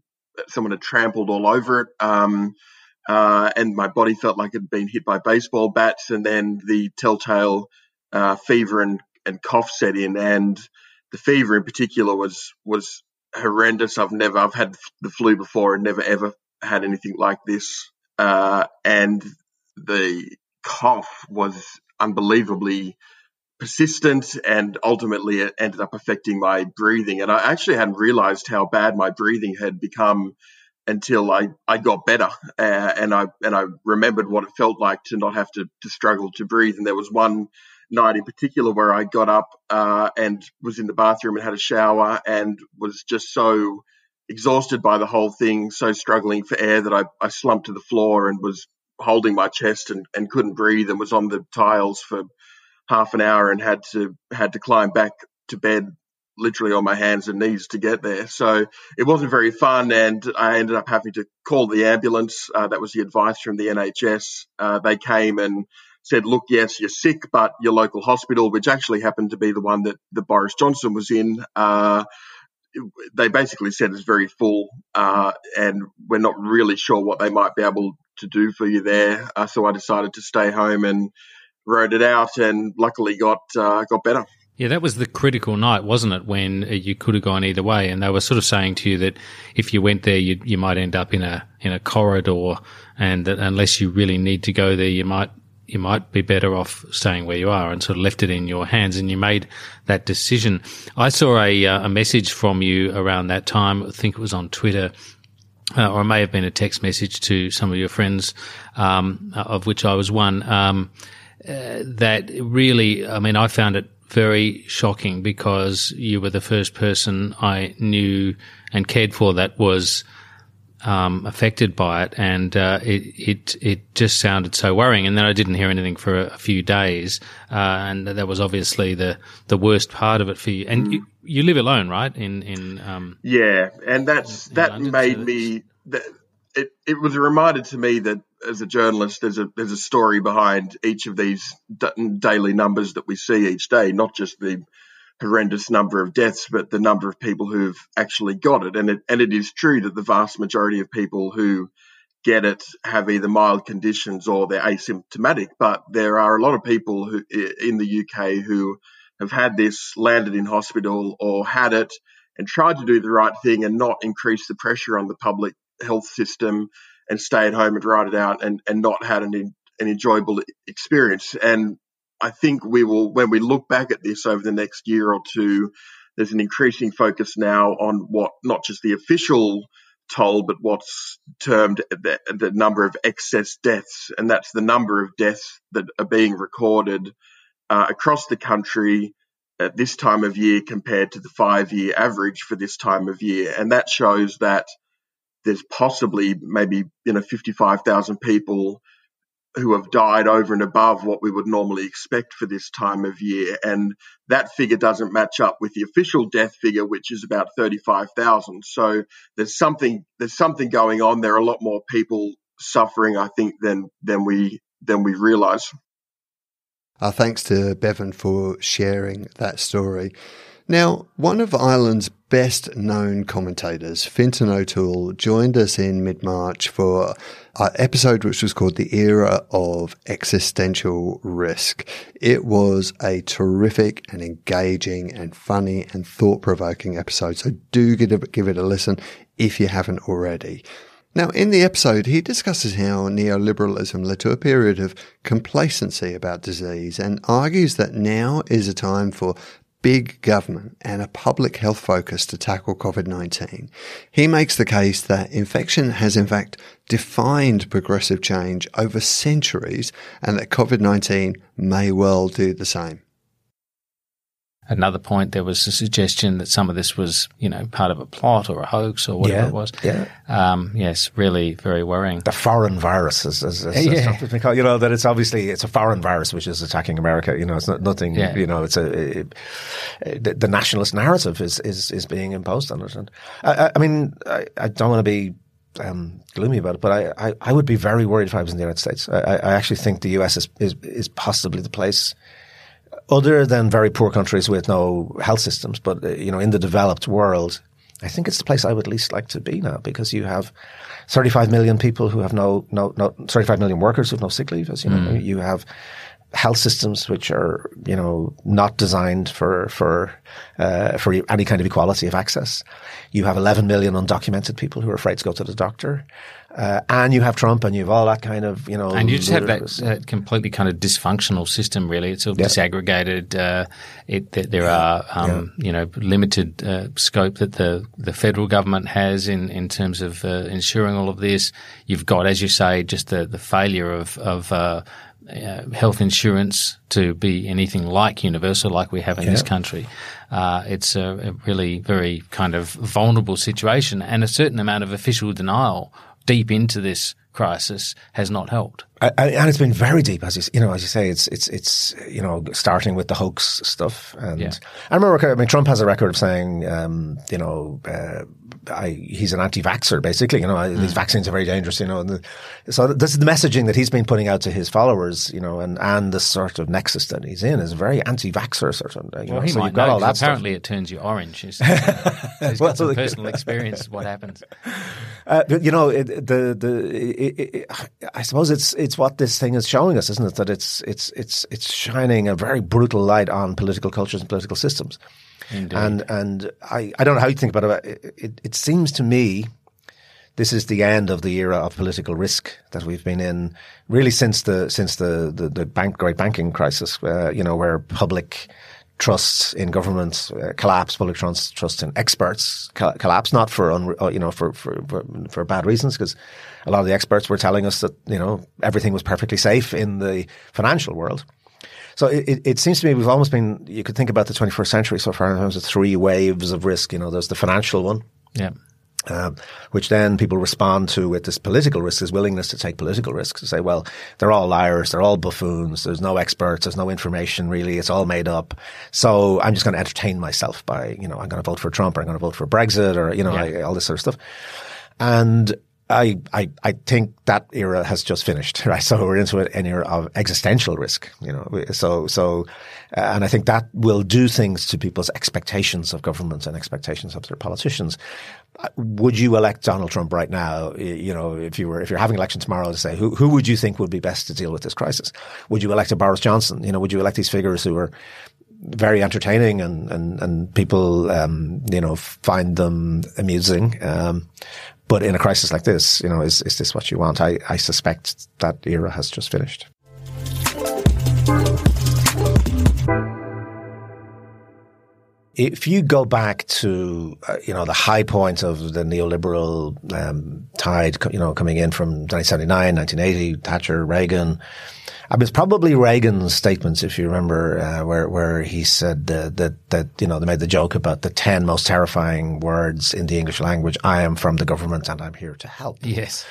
someone had trampled all over it. Um, uh, and my body felt like it had been hit by baseball bats, and then the telltale uh, fever and, and cough set in, and the fever in particular was was horrendous. I've never I've had the flu before and never ever had anything like this, uh, and the cough was unbelievably persistent and ultimately it ended up affecting my breathing and i actually hadn't realized how bad my breathing had become until I, I got better uh, and I and I remembered what it felt like to not have to, to struggle to breathe. And there was one night in particular where I got up uh, and was in the bathroom and had a shower and was just so exhausted by the whole thing, so struggling for air that I, I slumped to the floor and was holding my chest and, and couldn't breathe and was on the tiles for half an hour and had to had to climb back to bed literally on my hands and knees to get there. So it wasn't very fun, and I ended up having to call the ambulance. Uh, that was the advice from the NHS. Uh, they came and said, "Look, yes, you're sick, but your local hospital, which actually happened to be the one that the Boris Johnson was in." Uh, they basically said it's very full, uh, and we're not really sure what they might be able to do for you there. Uh, so I decided to stay home and rode it out, and luckily got uh, got better. Yeah, that was the critical night, wasn't it? When uh, you could have gone either way, and they were sort of saying to you that if you went there, you you might end up in a in a corridor, and that unless you really need to go there, you might you might be better off staying where you are, and sort of left it in your hands, and you made that decision. I saw a uh, a message from you around that time. I think it was on Twitter. Uh, or it may have been a text message to some of your friends, um, of which I was one. Um, uh, that really, I mean, I found it very shocking because you were the first person I knew and cared for that was um, affected by it, and uh, it it it just sounded so worrying. And then I didn't hear anything for a, a few days, uh, and that was obviously the the worst part of it for you. And you, you live alone, right? In in um, yeah, and that's that London, made so me. That, it it was a reminder to me that as a journalist, there's a there's a story behind each of these daily numbers that we see each day, not just the horrendous number of deaths, but the number of people who've actually got it. And it and it is true that the vast majority of people who get it have either mild conditions or they're asymptomatic. But there are a lot of people who in the UK who have had this, landed in hospital, or had it and tried to do the right thing and not increase the pressure on the public health system and stay at home and ride it out and, and not had an, an enjoyable experience. And I think we will, when we look back at this over the next year or two, there's an increasing focus now on what not just the official toll, but what's termed the, the, number of excess deaths, and that's the number of deaths that are being recorded uh, across the country at this time of year compared to the five-year average for this time of year, and that shows that there's possibly maybe you know 55,000 people who have died over and above what we would normally expect for this time of year. And that figure doesn't match up with the official death figure, which is about 35,000. So there's something, there's something going on. There are a lot more people suffering, I think, than, than we, than we realize. Uh, thanks to Bevan for sharing that story. Now, one of Ireland's best known commentators, Fintan O'Toole, joined us in mid March for an episode which was called The Era of Existential Risk. It was a terrific and engaging and funny and thought provoking episode, so do give it a listen if you haven't already. Now, in the episode, he discusses how neoliberalism led to a period of complacency about disease and argues that now is a time for big government and a public health focus to tackle COVID-19. He makes the case that infection has in fact defined progressive change over centuries and that COVID-19 may well do the same another point, there was a suggestion that some of this was, you know, part of a plot or a hoax or whatever yeah, it was. Yeah. Um, yes, really very worrying. The foreign virus, as, as, as, yeah. as called, you know, that it's obviously it's a foreign virus which is attacking America. You know, it's not nothing. Yeah. You know, it's a it, the, the, nationalist narrative is is is being imposed on it. And I, I mean, I, I don't want to be um, gloomy about it, but I, I, I, would be very worried if I was in the United States. I, I actually think the US is, is, is possibly the place other than very poor countries with no health systems, but uh, you know, in the developed world, I think it's the place I would least like to be now because you have 35 million people who have no, no, no 35 million workers who have no sick leave, as you know. Mm. You have health systems which are, you know, not designed for, for, uh, for any kind of equality of access. You have 11 million undocumented people who are afraid to go to the doctor. Uh, and you have Trump and you have all that kind of, you know. And you just have that uh, completely kind of dysfunctional system, really. It's all yeah. disaggregated. Uh, it, there are, um, yeah. you know, limited uh, scope that the, the federal government has in, in terms of uh, ensuring all of this. You've got, as you say, just the, the failure of, of uh, health insurance to be anything like universal, like we have in this country. it's a, a really very kind of vulnerable situation and a certain amount of official denial deep into this crisis has not helped. I, I, and it's been very deep, as you, you know, as you say, it's it's it's you know starting with the hoax stuff. And yeah. I remember, I mean, Trump has a record of saying, um, you know, uh, I, he's an anti-vaxxer, basically. You know, mm. these vaccines are very dangerous. You know, the, so this is the messaging that he's been putting out to his followers. You know, and and the sort of nexus that he's in is very anti-vaxxer sort of. You well, know, he so might know, all that apparently stuff. it turns you orange. he's got well, some personal experience of what happens. Uh, you know, it, the the it, it, I suppose it's it's what this thing is showing us, isn't it? That it's it's it's it's shining a very brutal light on political cultures and political systems. Indeed. And and I, I don't know how you think about it. It, it. it seems to me this is the end of the era of political risk that we've been in really since the since the the, the bank, great banking crisis. Uh, you know, where public trust in government uh, collapse, public trust trust in experts co- collapse, not for un, uh, you know for for for, for bad reasons, because a lot of the experts were telling us that you know everything was perfectly safe in the financial world. So it, it, seems to me we've almost been, you could think about the 21st century so far in terms of three waves of risk. You know, there's the financial one. Yeah. Um, which then people respond to with this political risk, this willingness to take political risks, to say, well, they're all liars, they're all buffoons, there's no experts, there's no information really, it's all made up. So I'm just going to entertain myself by, you know, I'm going to vote for Trump or I'm going to vote for Brexit or, you know, yeah. I, all this sort of stuff. And I, I, I think that era has just finished, right? So we're into an era of existential risk, you know. So, so, uh, and I think that will do things to people's expectations of governments and expectations of their politicians. Uh, would you elect Donald Trump right now? You know, if you were, if you're having election tomorrow to say, who, who would you think would be best to deal with this crisis? Would you elect a Boris Johnson? You know, would you elect these figures who are very entertaining and, and, and people, um, you know, find them amusing? Um, but in a crisis like this, you know, is, is this what you want? I, I suspect that era has just finished. If you go back to, uh, you know, the high point of the neoliberal um, tide, you know, coming in from 1979, 1980, Thatcher, Reagan, I mean, it's probably Reagan's statements, if you remember, uh, where where he said uh, that that you know they made the joke about the ten most terrifying words in the English language. I am from the government and I'm here to help. Yes,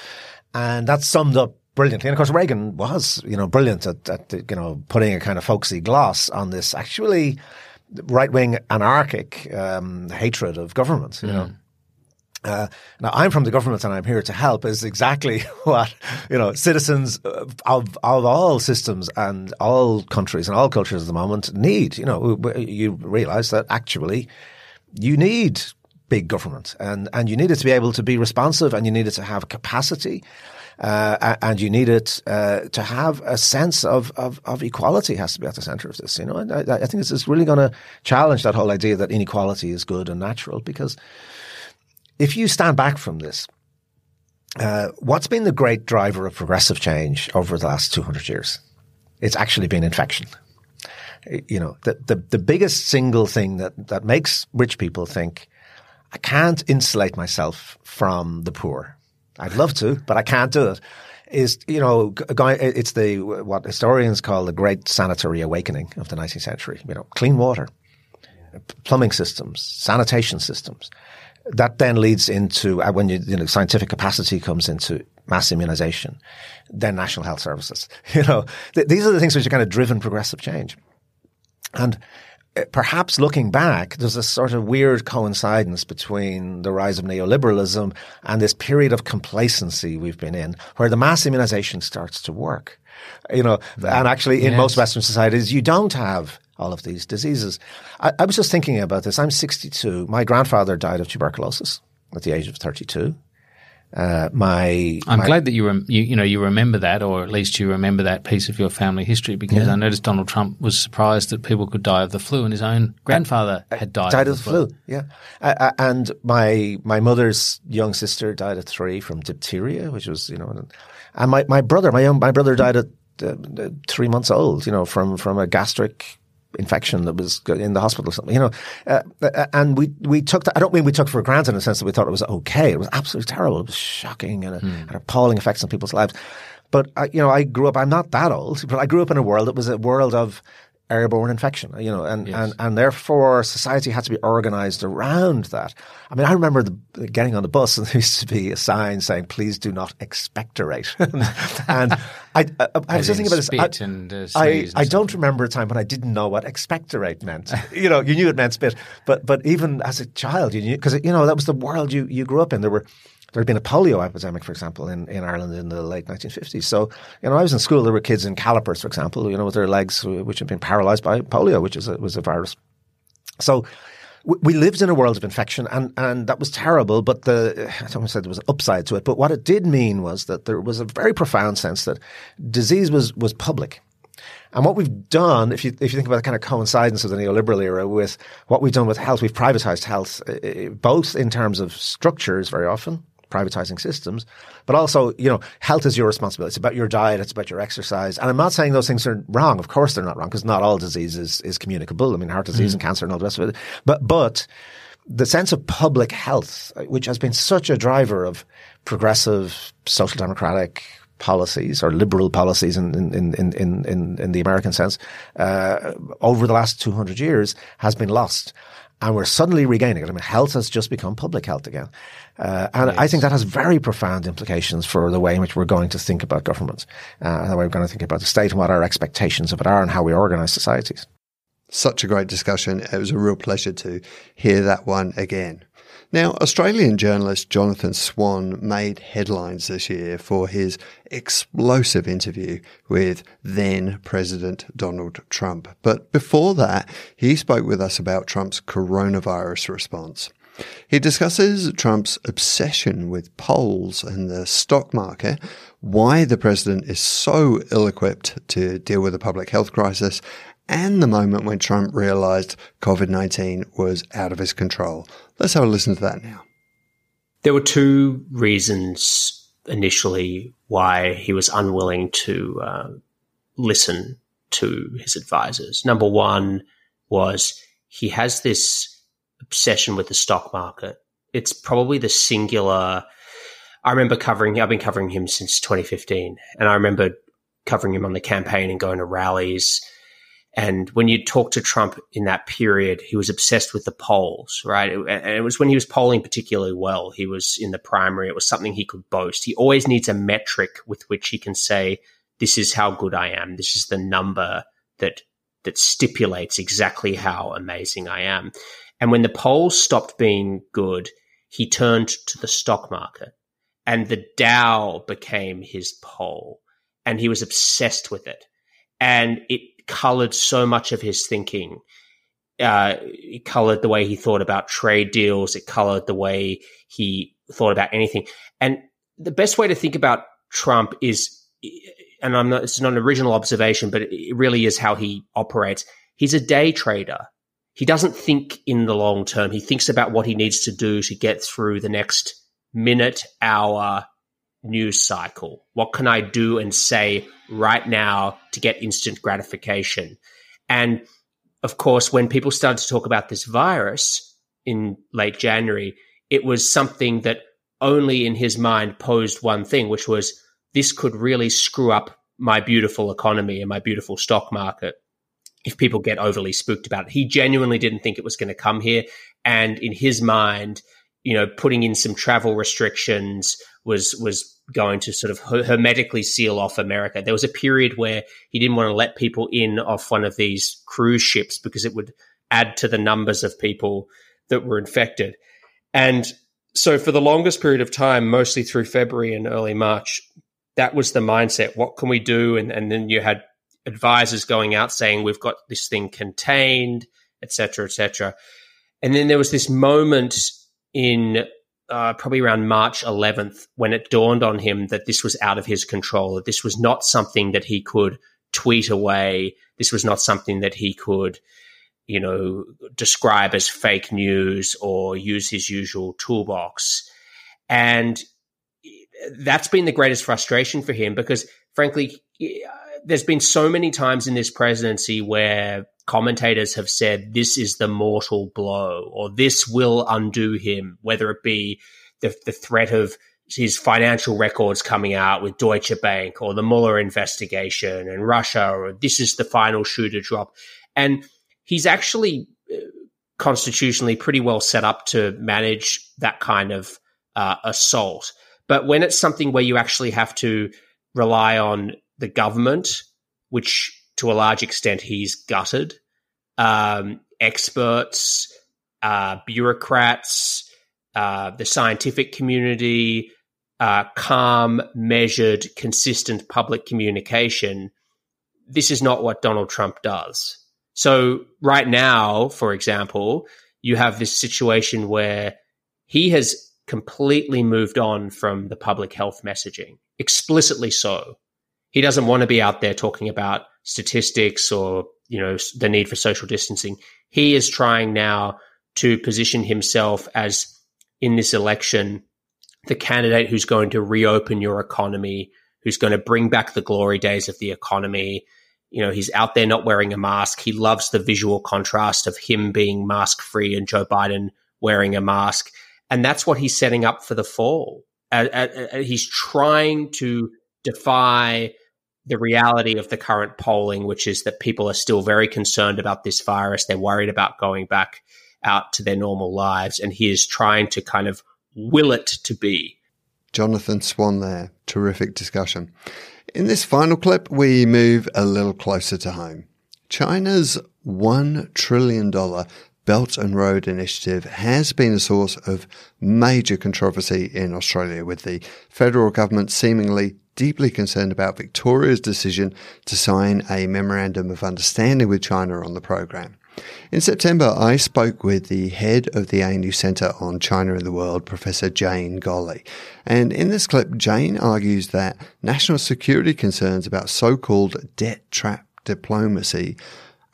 and that summed up brilliantly. And of course, Reagan was you know brilliant at, at you know putting a kind of folksy gloss on this actually right wing anarchic um, hatred of government. You mm. know. Uh, now, I'm from the government and I'm here to help is exactly what, you know, citizens of, of all systems and all countries and all cultures at the moment need. You know, you realize that actually you need big government and, and you need it to be able to be responsive and you need it to have capacity. Uh, and you need it uh, to have a sense of, of, of, equality has to be at the center of this. You know, I, I think this is really going to challenge that whole idea that inequality is good and natural because if you stand back from this uh, what's been the great driver of progressive change over the last 200 years? It's actually been infection. You know, the, the, the biggest single thing that, that makes rich people think, I can't insulate myself from the poor. I'd love to, but I can't do it. Is you know, it's the what historians call the great sanitary awakening of the 19th century. You know, clean water, plumbing systems, sanitation systems. That then leads into uh, when you, you know scientific capacity comes into mass immunization, then national health services. You know, th- these are the things which are kind of driven progressive change, and uh, perhaps looking back, there's a sort of weird coincidence between the rise of neoliberalism and this period of complacency we've been in, where the mass immunization starts to work. You know, and actually in yes. most Western societies, you don't have all of these diseases. I, I was just thinking about this. I'm 62. My grandfather died of tuberculosis at the age of 32. Uh, my, I'm my, glad that you, rem- you, you know you remember that, or at least you remember that piece of your family history, because yeah. I noticed Donald Trump was surprised that people could die of the flu, and his own grandfather uh, had died, died of the flu. flu. Yeah, uh, and my my mother's young sister died at three from diphtheria, which was you know, and my, my brother, my young my brother died at uh, three months old, you know, from from a gastric infection that was in the hospital or something, you know. Uh, uh, and we, we took that, I don't mean we took for granted in the sense that we thought it was okay. It was absolutely terrible. It was shocking and, mm. and appalling effects on people's lives. But, I, you know, I grew up, I'm not that old, but I grew up in a world that was a world of airborne infection, you know, and, yes. and, and therefore society had to be organized around that. I mean, I remember the, getting on the bus and there used to be a sign saying, please do not expectorate. and I, I, I was just thinking about this. I, and, uh, I, I don't remember a time when I didn't know what expectorate meant. you know, you knew it meant spit, but, but even as a child, you knew, because, you know, that was the world you, you grew up in. There were, there had been a polio epidemic, for example, in, in Ireland in the late 1950s. So, you know, I was in school, there were kids in calipers, for example, you know, with their legs which had been paralyzed by polio, which is a, was a virus. So, we lived in a world of infection and, and that was terrible, but the, I almost said there was an upside to it. But what it did mean was that there was a very profound sense that disease was, was public. And what we've done, if you if you think about the kind of coincidence of the neoliberal era with what we've done with health, we've privatized health, uh, both in terms of structures very often, privatizing systems, but also, you know, health is your responsibility. It's about your diet. It's about your exercise. And I'm not saying those things are wrong. Of course they're not wrong because not all disease is, is communicable. I mean, heart disease mm. and cancer and all the rest of it. But, but the sense of public health, which has been such a driver of progressive social democratic policies or liberal policies in, in, in, in, in, in the American sense, uh, over the last 200 years has been lost and we're suddenly regaining it. I mean, health has just become public health again. Uh, and yes. I think that has very profound implications for the way in which we're going to think about governments, uh, and the way we're going to think about the state and what our expectations of it are and how we organize societies. Such a great discussion. It was a real pleasure to hear that one again. Now, Australian journalist Jonathan Swan made headlines this year for his explosive interview with then President Donald Trump. But before that, he spoke with us about Trump's coronavirus response. He discusses Trump's obsession with polls and the stock market, why the president is so ill equipped to deal with the public health crisis, and the moment when Trump realized COVID 19 was out of his control. Let's have a listen to that now. There were two reasons initially why he was unwilling to uh, listen to his advisors. Number one was he has this obsession with the stock market. It's probably the singular. I remember covering. I've been covering him since 2015, and I remember covering him on the campaign and going to rallies and when you talk to Trump in that period, he was obsessed with the polls, right? And it was when he was polling particularly well. He was in the primary. It was something he could boast. He always needs a metric with which he can say, this is how good I am. This is the number that, that stipulates exactly how amazing I am. And when the polls stopped being good, he turned to the stock market and the Dow became his poll and he was obsessed with it. And it colored so much of his thinking. Uh, it colored the way he thought about trade deals. It colored the way he thought about anything. And the best way to think about Trump is, and I'm not, it's not an original observation, but it really is how he operates. He's a day trader. He doesn't think in the long term. He thinks about what he needs to do to get through the next minute, hour, news cycle? What can I do and say right now to get instant gratification? And of course, when people started to talk about this virus in late January, it was something that only in his mind posed one thing, which was this could really screw up my beautiful economy and my beautiful stock market if people get overly spooked about it. He genuinely didn't think it was going to come here. And in his mind, you know, putting in some travel restrictions was was going to sort of hermetically seal off America. There was a period where he didn't want to let people in off one of these cruise ships because it would add to the numbers of people that were infected. And so for the longest period of time, mostly through February and early March, that was the mindset. What can we do? And, and then you had advisors going out saying we've got this thing contained, et cetera, et cetera. And then there was this moment in uh, probably around March 11th when it dawned on him that this was out of his control, that this was not something that he could tweet away. This was not something that he could, you know, describe as fake news or use his usual toolbox. And that's been the greatest frustration for him because, frankly, there's been so many times in this presidency where commentators have said this is the mortal blow or this will undo him, whether it be the, the threat of his financial records coming out with Deutsche Bank or the Mueller investigation and Russia, or this is the final shoe to drop. And he's actually uh, constitutionally pretty well set up to manage that kind of uh, assault. But when it's something where you actually have to rely on the government, which to a large extent he's gutted, um, experts, uh, bureaucrats, uh, the scientific community, uh, calm, measured, consistent public communication. This is not what Donald Trump does. So, right now, for example, you have this situation where he has completely moved on from the public health messaging, explicitly so. He doesn't want to be out there talking about statistics or, you know, the need for social distancing. He is trying now to position himself as in this election the candidate who's going to reopen your economy, who's going to bring back the glory days of the economy. You know, he's out there not wearing a mask. He loves the visual contrast of him being mask free and Joe Biden wearing a mask. And that's what he's setting up for the fall. Uh, uh, uh, he's trying to defy the reality of the current polling, which is that people are still very concerned about this virus. They're worried about going back out to their normal lives. And he is trying to kind of will it to be. Jonathan Swan there. Terrific discussion. In this final clip, we move a little closer to home. China's $1 trillion Belt and Road Initiative has been a source of major controversy in Australia, with the federal government seemingly deeply concerned about Victoria's decision to sign a memorandum of understanding with China on the program. In September, I spoke with the head of the ANU Centre on China and the World, Professor Jane Golley. And in this clip, Jane argues that national security concerns about so called debt trap diplomacy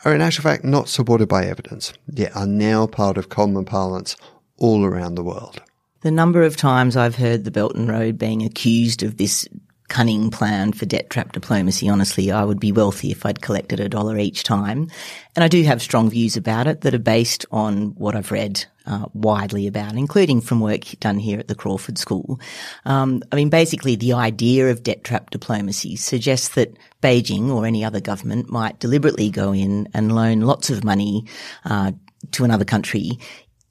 are in actual fact not supported by evidence, yet are now part of common parlance all around the world. The number of times I've heard the Belt and Road being accused of this cunning plan for debt trap diplomacy. Honestly, I would be wealthy if I'd collected a dollar each time. And I do have strong views about it that are based on what I've read uh, widely about, including from work done here at the Crawford School. Um, I mean, basically, the idea of debt trap diplomacy suggests that Beijing or any other government might deliberately go in and loan lots of money uh, to another country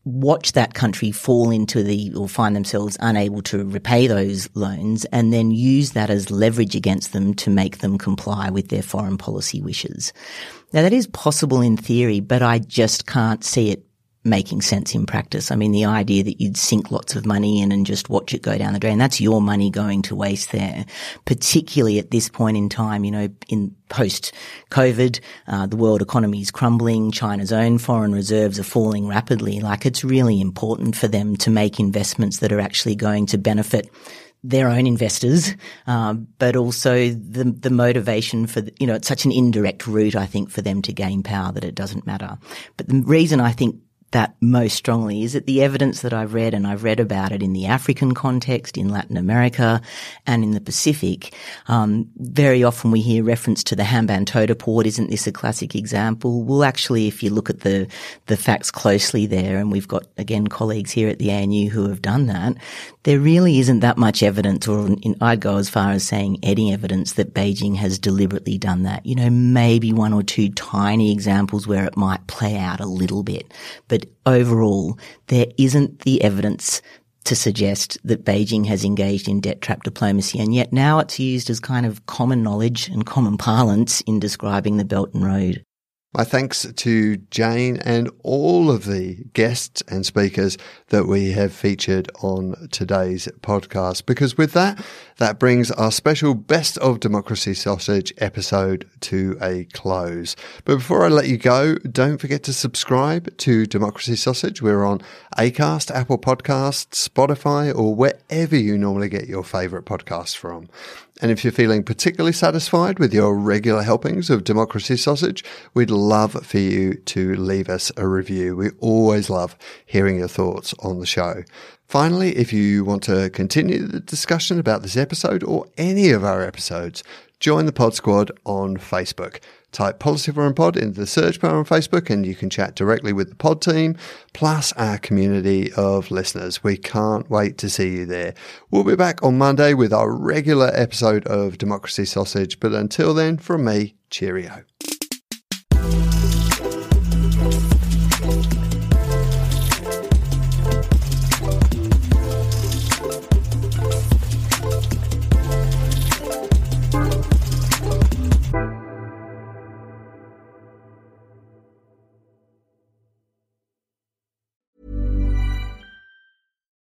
watch that country fall into the or find themselves unable to repay those loans and then use that as leverage against them to make them comply with their foreign policy wishes. Now that is possible in theory, but I just can't see it making sense in practice. I mean, the idea that you'd sink lots of money in and just watch it go down the drain, that's your money going to waste there, particularly at this point in time, you know, in post COVID, uh, the world economy is crumbling. China's own foreign reserves are falling rapidly. Like it's really important for them to make investments that are actually going to benefit their own investors, uh, but also the the motivation for you know it's such an indirect route I think for them to gain power that it doesn't matter. But the reason I think that most strongly is it the evidence that I've read, and I've read about it in the African context, in Latin America, and in the Pacific, um, very often we hear reference to the Hambantota port. Isn't this a classic example? Well, actually, if you look at the the facts closely there, and we've got again colleagues here at the ANU who have done that, there really isn't that much evidence, or in, I'd go as far as saying any evidence that Beijing has deliberately done that. You know, maybe one or two tiny examples where it might play out a little bit, but but overall, there isn't the evidence to suggest that Beijing has engaged in debt trap diplomacy, and yet now it's used as kind of common knowledge and common parlance in describing the Belt and Road. My thanks to Jane and all of the guests and speakers that we have featured on today's podcast. Because with that, that brings our special Best of Democracy Sausage episode to a close. But before I let you go, don't forget to subscribe to Democracy Sausage. We're on Acast, Apple Podcasts, Spotify, or wherever you normally get your favorite podcasts from. And if you're feeling particularly satisfied with your regular helpings of Democracy Sausage, we'd love for you to leave us a review. We always love hearing your thoughts on the show. Finally, if you want to continue the discussion about this episode or any of our episodes, join the Pod Squad on Facebook. Type Policy Forum Pod into the search bar on Facebook and you can chat directly with the pod team, plus our community of listeners. We can't wait to see you there. We'll be back on Monday with our regular episode of Democracy Sausage, but until then, from me, cheerio.